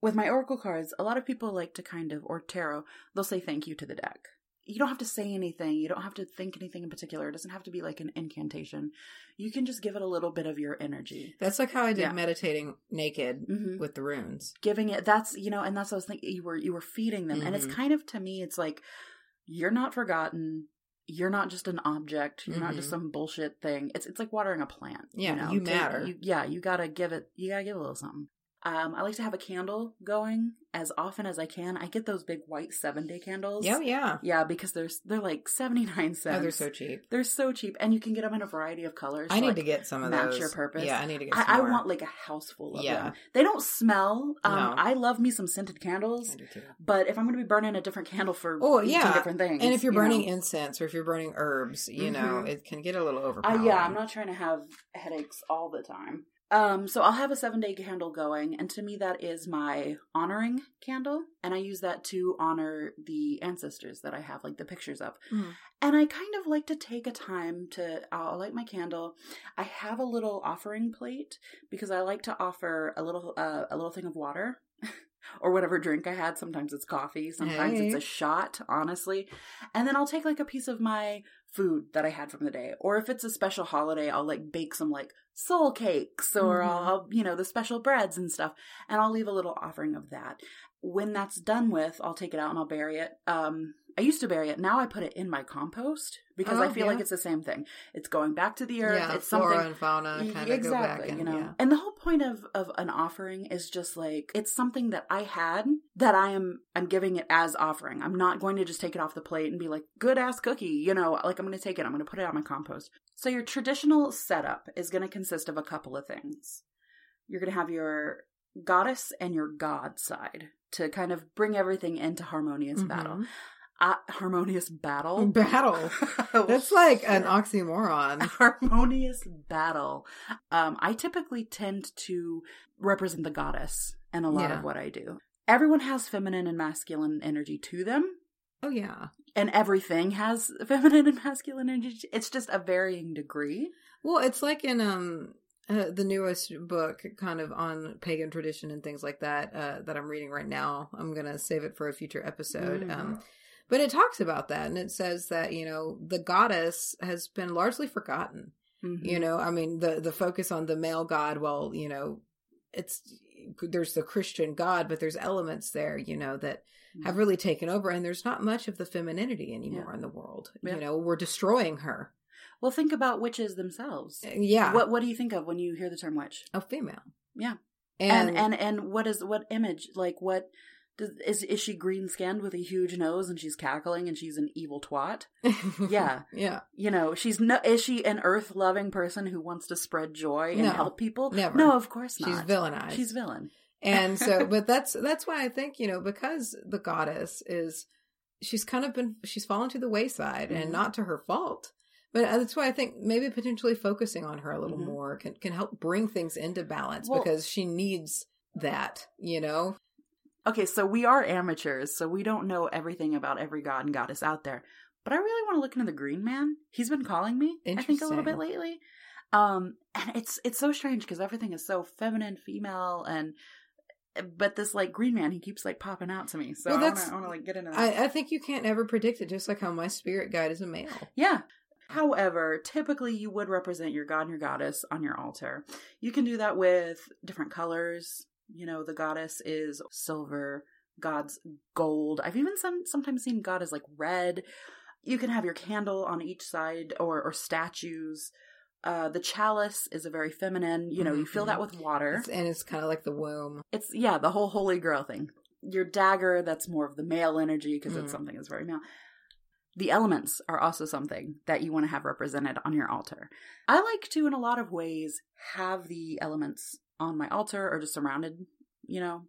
B: with my oracle cards, a lot of people like to kind of or tarot. They'll say thank you to the deck. You don't have to say anything. You don't have to think anything in particular. It doesn't have to be like an incantation. You can just give it a little bit of your energy.
A: That's like how I did
B: Yeah.
A: meditating naked
B: Mm-hmm.
A: with the runes.
B: giving it that's you know and that's what i was thinking you were you were feeding them and it's
A: Mhm.
B: kind of to me it's like you're not forgotten you're not just an object you're not just
A: Mhm.
B: some bullshit thing it's it's like watering a plant
A: Yeah,
B: know?
A: you matter.
B: you, yeah you gotta give it you gotta give it a little something um i like to have a candle going as often as i can i get those big white seven day candles
A: Oh yeah.
B: yeah because they're they're like 79 cents
A: Oh, they're so cheap.
B: they're so cheap and you can get them in a variety of colors
A: I need
B: like,
A: to get some of
B: match
A: those.
B: your purpose.
A: Yeah, I need to get. Some
B: I, I want like a house full of
A: Yeah.
B: them. They don't smell. Um,
A: No.
B: I love me some scented candles,
A: I do too.
B: but if I'm going to be burning a different candle for
A: Oh, yeah.
B: different things,
A: And if you're
B: you
A: burning
B: know.
A: incense or if you're burning herbs, you know,
B: Mhm.
A: it can get a little
B: Uh,
A: overpowering.
B: yeah, I'm not trying to have headaches all the time. Um, so I'll have a seven day candle going, and to me that is my honoring candle, and I use that to honor the ancestors that I have, like the pictures of.
A: Mhm.
B: And I kind of like to take a time to I'll light my candle. I have a little offering plate because I like to offer a little uh, a little thing of water. Or whatever drink I had. Sometimes it's coffee. Sometimes it's a shot, honestly. And then I'll take like a piece of my food that I had from the day. Or if it's a special holiday, I'll like bake some like soul cakes or
A: Mhm.
B: I'll, I'll, you know, the special breads and stuff. And I'll leave a little offering of that. When that's done with, I'll take it out and I'll bury it. Um, I used to bury it. Now I put it in my compost because I
A: Oh,
B: feel like it's the same thing. It's going back to the earth.
A: Yeah,
B: it's
A: flora
B: something
A: and fauna kind of go back and
B: you know
A: yeah.
B: and the whole point of of an offering is just like it's something that i had that i am i'm giving it as offering i'm not going to just take it off the plate and be like good ass cookie you know like i'm going to take it i'm going to put it on my compost so your traditional setup is going to consist of a couple of things you're going to have your goddess and your god side to kind of bring everything into harmonious battle
A: Mhm.
B: Uh, harmonious battle
A: Battle. That's like an oxymoron.
B: harmonious battle. Um, I typically tend to represent the goddess in a lot
A: Yeah.
B: of what I do. Everyone has feminine and masculine energy to them,
A: Oh yeah.
B: and everything has feminine and masculine energy. It's just a varying degree.
A: Well, it's like in um uh, the newest book, kind of on pagan tradition and things like that, uh, that I'm reading right now. I'm gonna save it for a future episode.
B: Mhm.
A: Um, but it talks about that, and it says that you know the goddess has been largely forgotten.
B: Mhm.
A: You know, I mean the the focus on the male god. Well, you know, it's there's the Christian God, but there's elements there, you know, that have really taken over, and there's not much of the femininity anymore
B: Yeah.
A: in the world.
B: Yeah.
A: You know, we're destroying her.
B: Well, think about witches themselves.
A: Yeah,
B: What What do you think of when you hear the term witch?
A: a female.
B: Yeah.
A: and
B: And and and what is what image? Like what? Does, is is she green skinned with a huge nose and she's cackling and she's an evil twat? Yeah.
A: yeah,
B: you know she's no is she an earth loving person who wants to spread joy and
A: No,
B: help people
A: never.
B: no of course not
A: she's villainized.
B: she's villain
A: and so, but that's that's why I think you know because the goddess is she's kind of been she's fallen to the wayside,
B: Mhm.
A: and not to her fault. But that's why I think maybe potentially focusing on her a little
B: Mhm.
A: more can can help bring things into balance
B: Well-
A: because she needs that. You know,
B: okay so we are amateurs so we don't know everything about every god and goddess out there but i really want to look into the green man he's been calling me i think a little bit lately um and it's it's so strange because everything is so feminine female and but this like green man, he keeps like popping out to me. So
A: Well, that's-
B: I wanna like get into that.
A: I, I think you can't ever predict it, just like how my spirit guide is a male.
B: Yeah. However, typically you would represent your god and your goddess on your altar. You can do that with different colors. You know, the goddess is silver, god's gold. I've even some, sometimes seen god as like red. You can have your candle on each side or, or statues. Uh, the chalice is a very feminine, you know, you fill that with water.
A: It's- and it's kind of like the womb.
B: It's yeah, the whole holy grail thing. Your dagger, that's more of the male energy because
A: Mm.
B: it's something that's very male. The elements are also something that you want to have represented on your altar. I like to, in a lot of ways, have the elements on my altar or just surrounded, you know,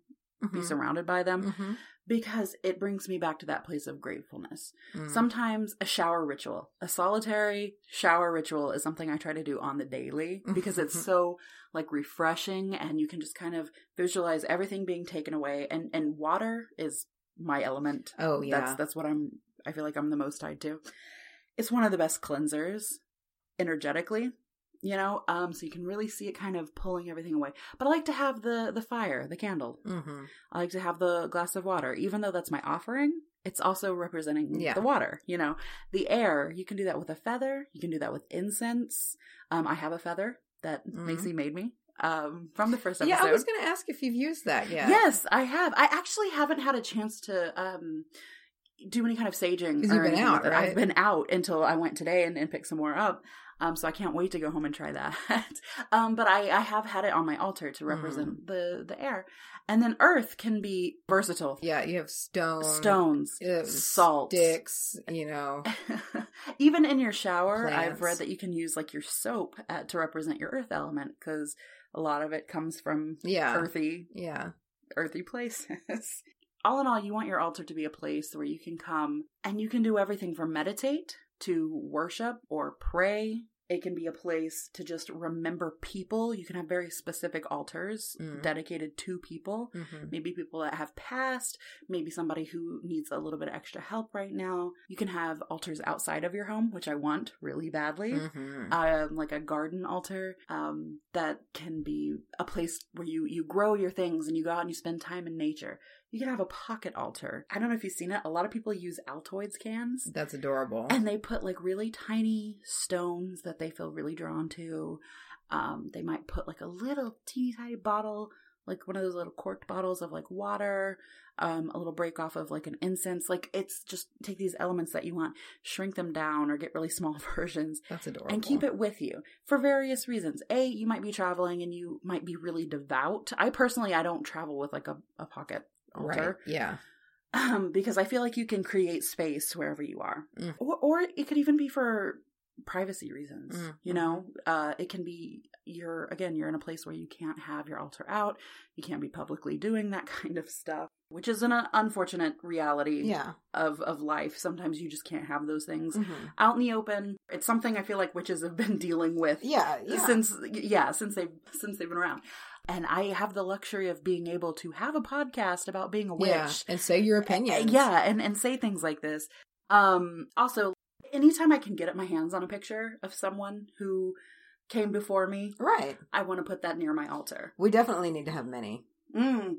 B: be
A: Mhm.
B: surrounded by them
A: Mhm.
B: because it brings me back to that place of gratefulness.
A: Mm.
B: Sometimes a shower ritual, a solitary shower ritual is something I try to do on the daily because it's so like refreshing and you can just kind of visualize everything being taken away and and water is my element.
A: Oh yeah.
B: That's that's what I'm I feel like I'm the most tied to. It's one of the best cleansers energetically, you know, um so you can really see it kind of pulling everything away. But I like to have the the fire, the candle.
A: hmm
B: I like to have the glass of water, even though that's my offering. It's also representing
A: Yeah.
B: the water, you know. The air, you can do that with a feather. You can do that with incense. Um, I have a feather that
A: Mhm.
B: Macy made me um, from the first episode.
A: Yeah, I was going to ask if you've used that yet.
B: Yes, I have. I actually haven't had a chance to um, do any kind of saging. or
A: you've been out,
B: with it. I've been out until I went today and, and picked some more up. Um, so I can't wait to go home and try that. um, but I, I have had it on my altar to represent the the air, and then earth can be versatile.
A: Yeah, you have stone,
B: Stones, salt,
A: sticks. You know,
B: Even in your shower, I've read that you can use like your soap uh to represent your earth element because a lot of it comes from
A: yeah,
B: earthy
A: yeah.
B: earthy places. all in all, you want your altar to be a place where you can come and you can do everything from meditate to worship or pray. It can be a place to just remember people. You can have very specific altars
A: Mm.
B: dedicated to people.
A: hmm
B: Maybe people that have passed, maybe somebody who needs a little bit of extra help right now. You can have altars outside of your home, which I want really badly
A: hmm
B: um, like a garden altar um, that can be a place where you you grow your things and you go out and you spend time in nature. You can have a pocket altar. I don't know if you've seen it. A lot of people use Altoids cans.
A: That's adorable.
B: And they put like really tiny stones that they feel really drawn to. Um, they might put like a little teeny tiny bottle, like one of those little corked bottles of like water, um, a little break off of like an incense. Like it's just take these elements that you want, shrink them down, or get really small versions
A: That's adorable.
B: and keep it with you for various reasons. A, you might be traveling and you might be really devout. I personally, I don't travel with like a, a pocket
A: right. Yeah.
B: um, because I feel like you can create space wherever you are,
A: Mm.
B: or or it could even be for privacy reasons.
A: Mm,
B: You know, uh, it can be you're again you're in a place where you can't have your altar out, you can't be publicly doing that kind of stuff, which is an unfortunate reality
A: Yeah.
B: of of life. Sometimes you just can't have those things
A: hmm
B: out in the open. It's something I feel like witches have been dealing with
A: Yeah. Yeah.
B: since yeah since they since they've been around and i have the luxury of being able to have a podcast about being a witch
A: yeah. And say your opinion.
B: yeah and and say things like this um also anytime i can get at my hands on a picture of someone who came before me
A: Right.
B: i want to put that near my altar
A: We definitely need to have many.
B: mm.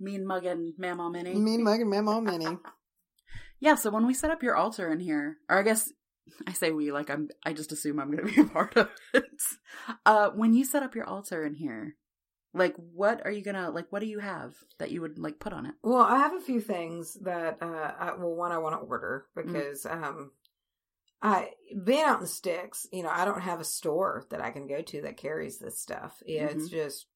B: mean muggin mama mini.
A: Mean Mug, and Memo, many.
B: yeah so when we set up your altar in here or i guess i say we like i'm i just assume i'm gonna be a part of it uh when you set up your altar in here like what are you gonna like what do you have that you would like put on it
A: Well, I have a few things that uh I, well one I want to order
B: Mm.
A: because um I being out in the sticks, you know, I don't have a store that I can go to that carries this stuff. Yeah, it's
B: Mm-hmm.
A: just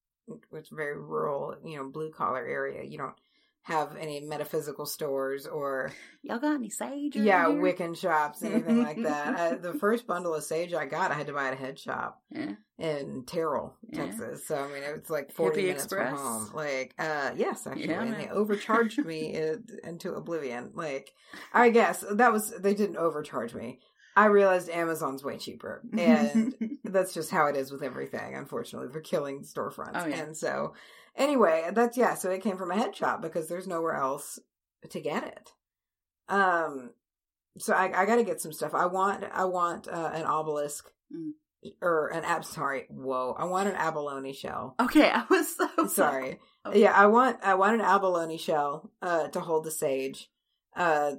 A: it's very rural, you know, blue collar area. You don't have any metaphysical stores or
B: y'all got any sage
A: yeah,
B: here?
A: Wiccan shops, anything like that. I, the first bundle of sage I got, I had to buy at a head shop
B: yeah.
A: in Terrell,
B: Yeah.
A: Texas. So I mean, it was like forty
B: Hippie
A: minutes
B: Express?
A: from home. Like, uh, yes, actually,
B: Yeah,
A: and they overcharged me into oblivion. Like, I guess that was they didn't overcharge me. I realized Amazon's way cheaper, and that's just how it is with everything. Unfortunately, they're killing storefronts,
B: Oh, yeah.
A: and so anyway, that's yeah. So it came from a head shop because there's nowhere else to get it. Um, so I, I got to get some stuff. I want I want uh, an obelisk
B: Mm.
A: or an ab. Sorry, whoa! I want an abalone shell.
B: Okay, I was so
A: Sorry.
B: Okay.
A: Yeah, I want I want an abalone shell uh, to hold the sage. Uh,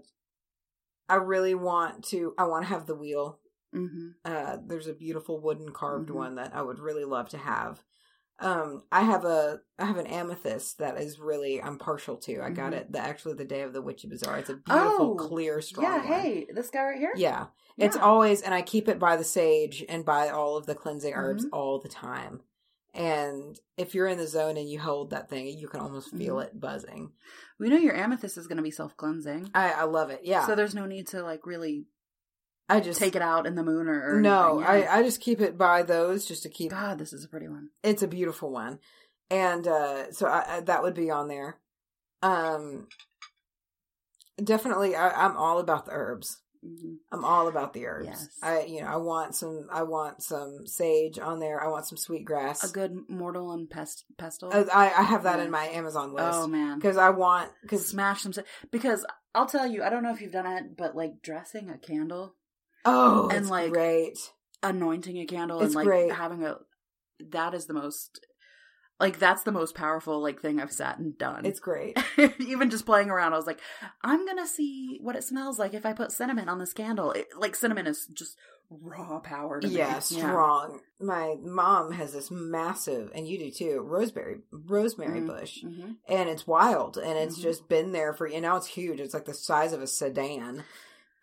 A: I really want to. I want to have the wheel.
B: hmm
A: Uh, there's a beautiful wooden carved
B: Mhm.
A: one that I would really love to have. Um, I have a I have an amethyst that is really I'm partial to. I got
B: Mhm.
A: it the actually the day of the witchy bazaar. It's a beautiful,
B: Oh,
A: clear, strong.
B: Yeah.
A: one.
B: Hey, this guy right here.
A: Yeah. It's always, and I keep it by the sage and by all of the cleansing herbs
B: Mm-hmm.
A: all the time. And if you're in the zone and you hold that thing, you can almost feel
B: Mhm.
A: it buzzing.
B: We know your amethyst is going to be self cleansing.
A: I, I love it. Yeah.
B: So there's no need to like really
A: I just
B: take it out in the moon or, or
A: No. I, I just keep it by those just to keep.
B: God, this is a pretty one.
A: It's a beautiful one, and uh so I, I, that would be on there. Um, definitely, I, I'm all about the herbs.
B: Hmm
A: I'm all about the herbs.
B: Yes.
A: I, you know, I want some. I want some sage on there. I want some sweet grass.
B: A good mortal and pest pestle.
A: Uh, I, I have that
B: Yeah.
A: in my Amazon list
B: oh man,
A: because I want because
B: smash some. Because I'll tell you, I don't know if you've done it, but like dressing a candle,
A: oh,
B: And,
A: it's
B: like,
A: great.
B: anointing a candle,
A: It's
B: and like
A: great.
B: having a that is the most like that's the most powerful like thing I've sat and done.
A: It's great.
B: even just playing around, I was like, I'm gonna see what it smells like if I put cinnamon on this candle. It, like cinnamon is just raw power. To me.
A: Yeah, strong. My mom has this massive, and you do too, rosemary rosemary
B: Mhm.
A: bush,
B: Mhm.
A: and it's wild, and it's
B: Mhm.
A: just been there for. And now it's huge. It's like the size of a sedan.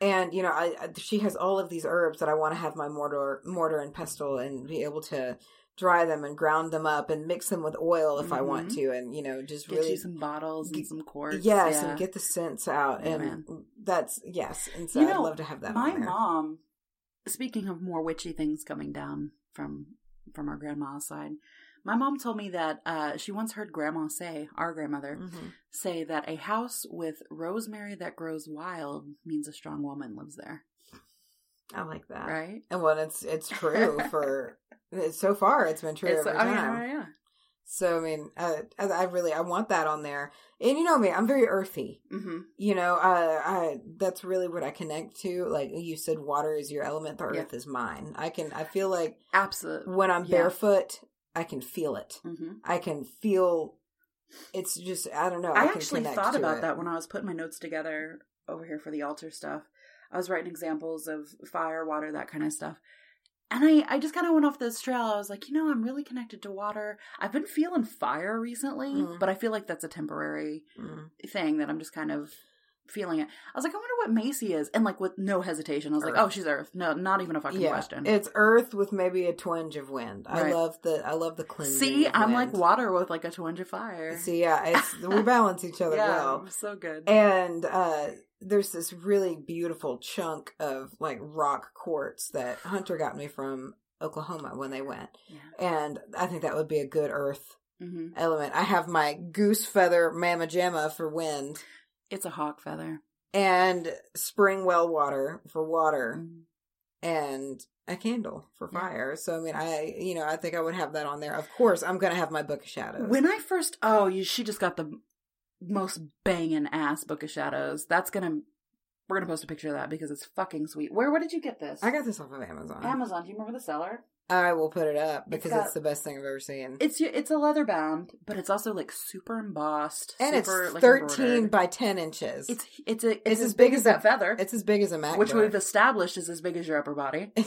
A: And you know, I, I she has all of these herbs that I want to have my mortar, mortar and pestle, and be able to dry them and ground them up and mix them with oil if I want
B: Mhm.
A: to, and you know, just
B: Get
A: really
B: you some bottles and some quarts.
A: yes,
B: yeah.
A: and get the scents out,
B: Yeah,
A: and
B: man.
A: that's yes, and so
B: You
A: I'd love to have that.
B: My mom, speaking of more witchy things coming down from from our grandma's side, my mom told me that uh, she once heard grandma say, our grandmother,
A: Mhm.
B: say that a house with rosemary that grows wild means a strong woman lives there.
A: I like that.
B: Right?
A: And well, it's it's true for so far. It's been true
B: It's,
A: every
B: I mean, yeah.
A: So I mean, uh, I, I really I want that on there. And you know me, I'm very earthy.
B: hmm
A: You know, uh, I that's really what I connect to. Like you said, water is your element. The
B: Yeah.
A: earth is mine. I can. I feel like
B: Absolutely.
A: when I'm
B: Yeah.
A: barefoot, I can feel it.
B: hmm
A: I can feel. It's just I don't know.
B: I,
A: I,
B: actually thought about
A: it.
B: that when I was putting my notes together over here for the altar stuff. I was writing examples of fire, water, that kind of stuff. And I, I just kind of went off this trail. I was like, you know, I'm really connected to water. I've been feeling fire recently,
A: Mhm.
B: but I feel like that's a temporary
A: Mm.
B: thing that I'm just kind of feeling it. I was like, I wonder what Macy is. And like with no hesitation, I was like, oh, she's Earth. No, not even a fucking
A: Yeah,
B: question.
A: it's earth with maybe a twinge of wind. I love the I love the cleansing.
B: See, I'm
A: wind.
B: like water with like a twinge of fire.
A: See, yeah, it's we balance each other
B: yeah,
A: well.
B: so good.
A: And uh there's this really beautiful chunk of like rock quartz that Hunter got me from Oklahoma when they went.
B: yeah.
A: And I think that would be a good earth
B: hmm
A: element. I have my goose feather mamma jamma for wind
B: It's a hawk feather.
A: and spring well water for water
B: Mhm.
A: and a candle for
B: Yeah.
A: fire. So I mean I you know, I think I would have that on there. Of course, I'm gonna have my book of shadows.
B: When I first, oh, you, she just got the most banging ass book of shadows. That's gonna, we're gonna post a picture of that because it's fucking sweet. Where, where did you get this?
A: I got this off of Amazon.
B: Amazon. Do you remember the seller?
A: I will put it up because it's,
B: got-
A: the best thing I've ever seen.
B: It's it's a leather bound, but it's also like super embossed,
A: and
B: super,
A: it's 13
B: embroidered.
A: by 10 inches.
B: It's it's a it's,
A: It's
B: as
A: as
B: big
A: big
B: as
A: as
B: that
A: a-
B: feather,
A: it's as big as a MacBook.
B: which we've established is as big as your upper body.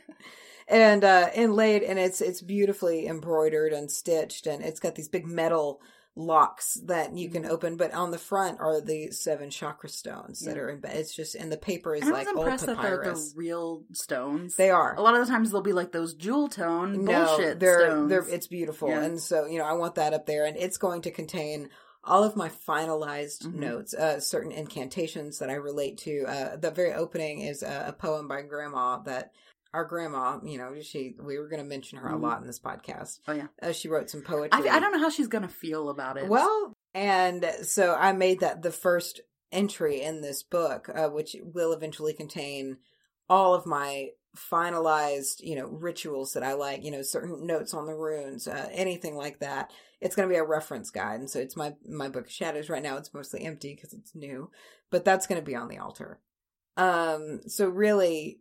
A: and uh inlaid and it's it's beautifully embroidered and stitched and it's got these big metal locks that you can
B: Mhm.
A: open but on the front are the seven chakra stones that
B: Yeah.
A: are in it's just and the paper is
B: And
A: like old
B: impressed that they're
A: papyrus
B: the real stones.
A: they are
B: a lot of the times they'll be like those jewel tone
A: no
B: bullshit
A: they're
B: stones.
A: they're it's beautiful
B: Yeah.
A: and so you know i want that up there and it's going to contain all of my finalized
B: Mhm.
A: notes uh certain incantations that i relate to uh the very opening is a, a poem by grandma that our grandma you know she we were going to mention her a lot in this podcast.
B: Oh yeah,
A: uh, she wrote some poetry.
B: I, I don't know how she's gonna feel about it.
A: well and so i made that the first entry in this book uh, which will eventually contain all of my finalized you know rituals that i like you know certain notes on the runes uh, anything like that. It's going to be a reference guide and so it's my my book of shadows right now. It's mostly empty because it's new but that's going to be on the altar. Um so really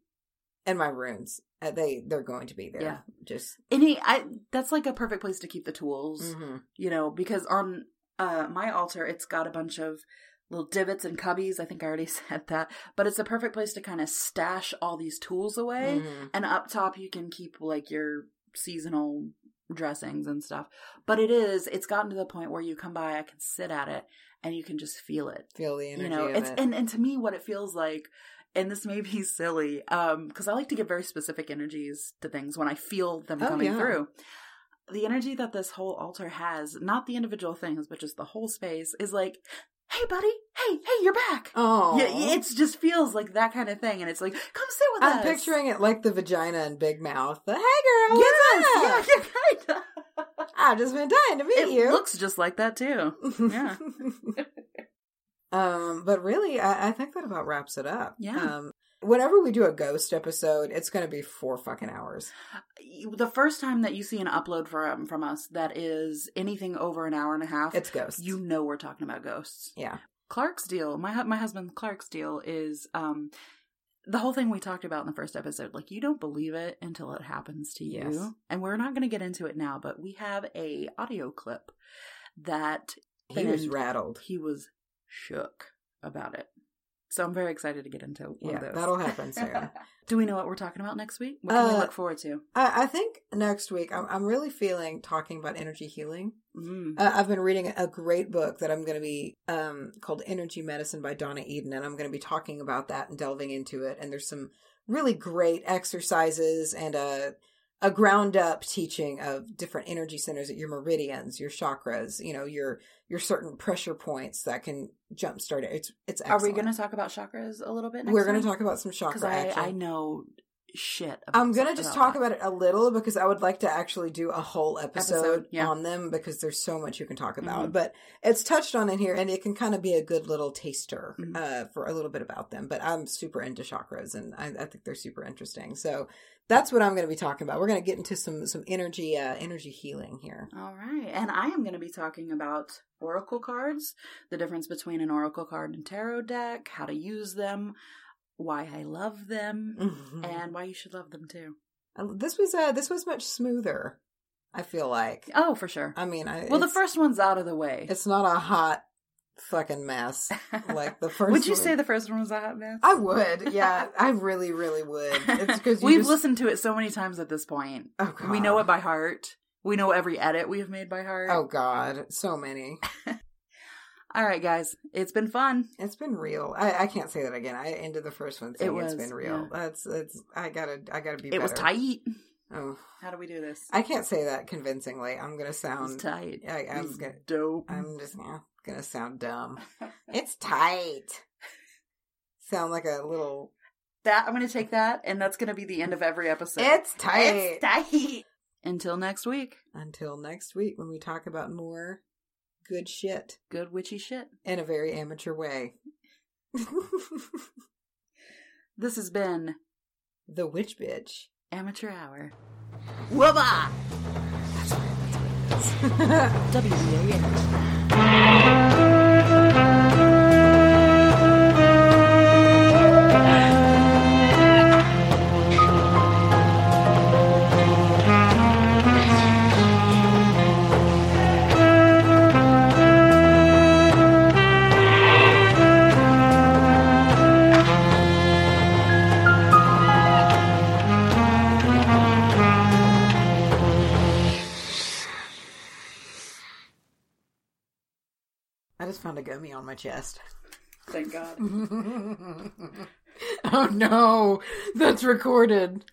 A: and my runes uh, they they're going to be there.
B: Yeah.
A: Just
B: Any, I that's like a perfect place to keep the tools.
A: mhm.
B: you know, because on uh my altar it's got a bunch of little divots and cubbies. I think I already said that, but it's a perfect place to kind of stash all these tools away.
A: Mhm.
B: And up top you can keep like your seasonal dressings and stuff. But it is it's gotten to the point where you come by, I can sit at it and you can just feel it.
A: feel the energy
B: you know, it's
A: it.
B: and and to me what it feels like and this may be silly um because i like to give very specific energies to things when i feel them
A: Oh,
B: coming
A: yeah.
B: through the energy that this whole altar has not the individual things but just the whole space is like hey buddy hey hey you're back
A: oh,
B: yeah it just feels like that kind of thing and it's like come sit with us.
A: I'm picturing it like the vagina and Big Mouth. The hey girl,
B: yes yeah, yeah kind of
A: I've just been dying to meet you.
B: it
A: you.
B: looks just like that too yeah.
A: um, but really, I, I think that about wraps it up.
B: Yeah.
A: Um, whenever we do a ghost episode, it's going to be four fucking hours.
B: the first time that you see an upload from from us that is anything over an hour and a half
A: It's ghosts.
B: you know we're talking about ghosts.
A: yeah.
B: Clark's deal, my my husband Clark's deal is um the whole thing we talked about in the first episode. Like you don't believe it until it happens to you,
A: Yes.
B: and we're not going to get into it now. But we have a audio clip that
A: He was rattled.
B: he was shook about it. So I'm very excited to get into one
A: Yeah,
B: of those.
A: that'll happen Sarah.
B: Do we know what we're talking about next week? What can we
A: Uh,
B: look forward to?
A: I, I think next week I'm, I'm really feeling talking about energy healing.
B: Mm.
A: Uh, I've been reading a great book that I'm going to be um, called Energy Medicine by Donna Eden, and I'm going to be talking about that and delving into it. And there's some really great exercises and a a ground up teaching of different energy centers at your meridians, your chakras, you know, your your certain pressure points that can jumpstart it. It's it's
B: Are we going to talk about chakras a little bit? Next
A: We're going to talk about some
B: because
A: chakra
B: I,
A: action.
B: I know shit. About
A: I'm gonna just talk about it a little because I would like to actually do a whole episode,
B: Episode, yeah.
A: on them because there's so much you can talk about.
B: Mhm.
A: But it's touched on in here, and it can kind of be a good little taster
B: Mhm.
A: uh, for a little bit about them. But I'm super into chakras, and I, I think they're super interesting. So that's what I'm going to be talking about. We're going to get into some some energy uh, energy healing here.
B: All right, and I am going to be talking about oracle cards, the difference between an oracle card and tarot deck, how to use them, why I love them,
A: Mhm.
B: and why you should love them too.
A: This was uh, this was much smoother. I feel like.
B: Oh, for sure.
A: I mean, I,
B: Well, the first one's out of the way.
A: it's not a hot fucking mess like the first.
B: would you
A: one.
B: say the first one was a hot mess?
A: I would, yeah, I really, really would. It's because
B: We've
A: just,
B: listened to it so many times at this point.
A: Oh, God.
B: We know it by heart. We know every edit we have made by heart.
A: Oh God, so many.
B: All right, guys, it's been fun.
A: It's been real. I, I can't say that again. I ended the first one saying
B: It
A: it's
B: was,
A: been real.
B: yeah.
A: That's it's. I gotta. I gotta be.
B: It was tight.
A: Oh,
B: How do we do this?
A: I can't say that convincingly. I'm gonna
B: It's
A: sound.
B: tight.
A: I, I'm
B: It's
A: gonna.
B: dope.
A: I'm just yeah, gonna sound dumb. It's tight. Sound like a little.
B: that I'm to take that, and that's to be the end of every episode.
A: It's tight.
B: It's tight. Until next week,
A: Until next week when we talk about more good shit
B: good witchy shit.
A: in a very amateur way.
B: This has been
A: the witch bitch.
B: Amateur Hour. Wubba! WBAN.
A: I just found a gummy on my chest.
B: Thank God.
A: oh no, that's recorded.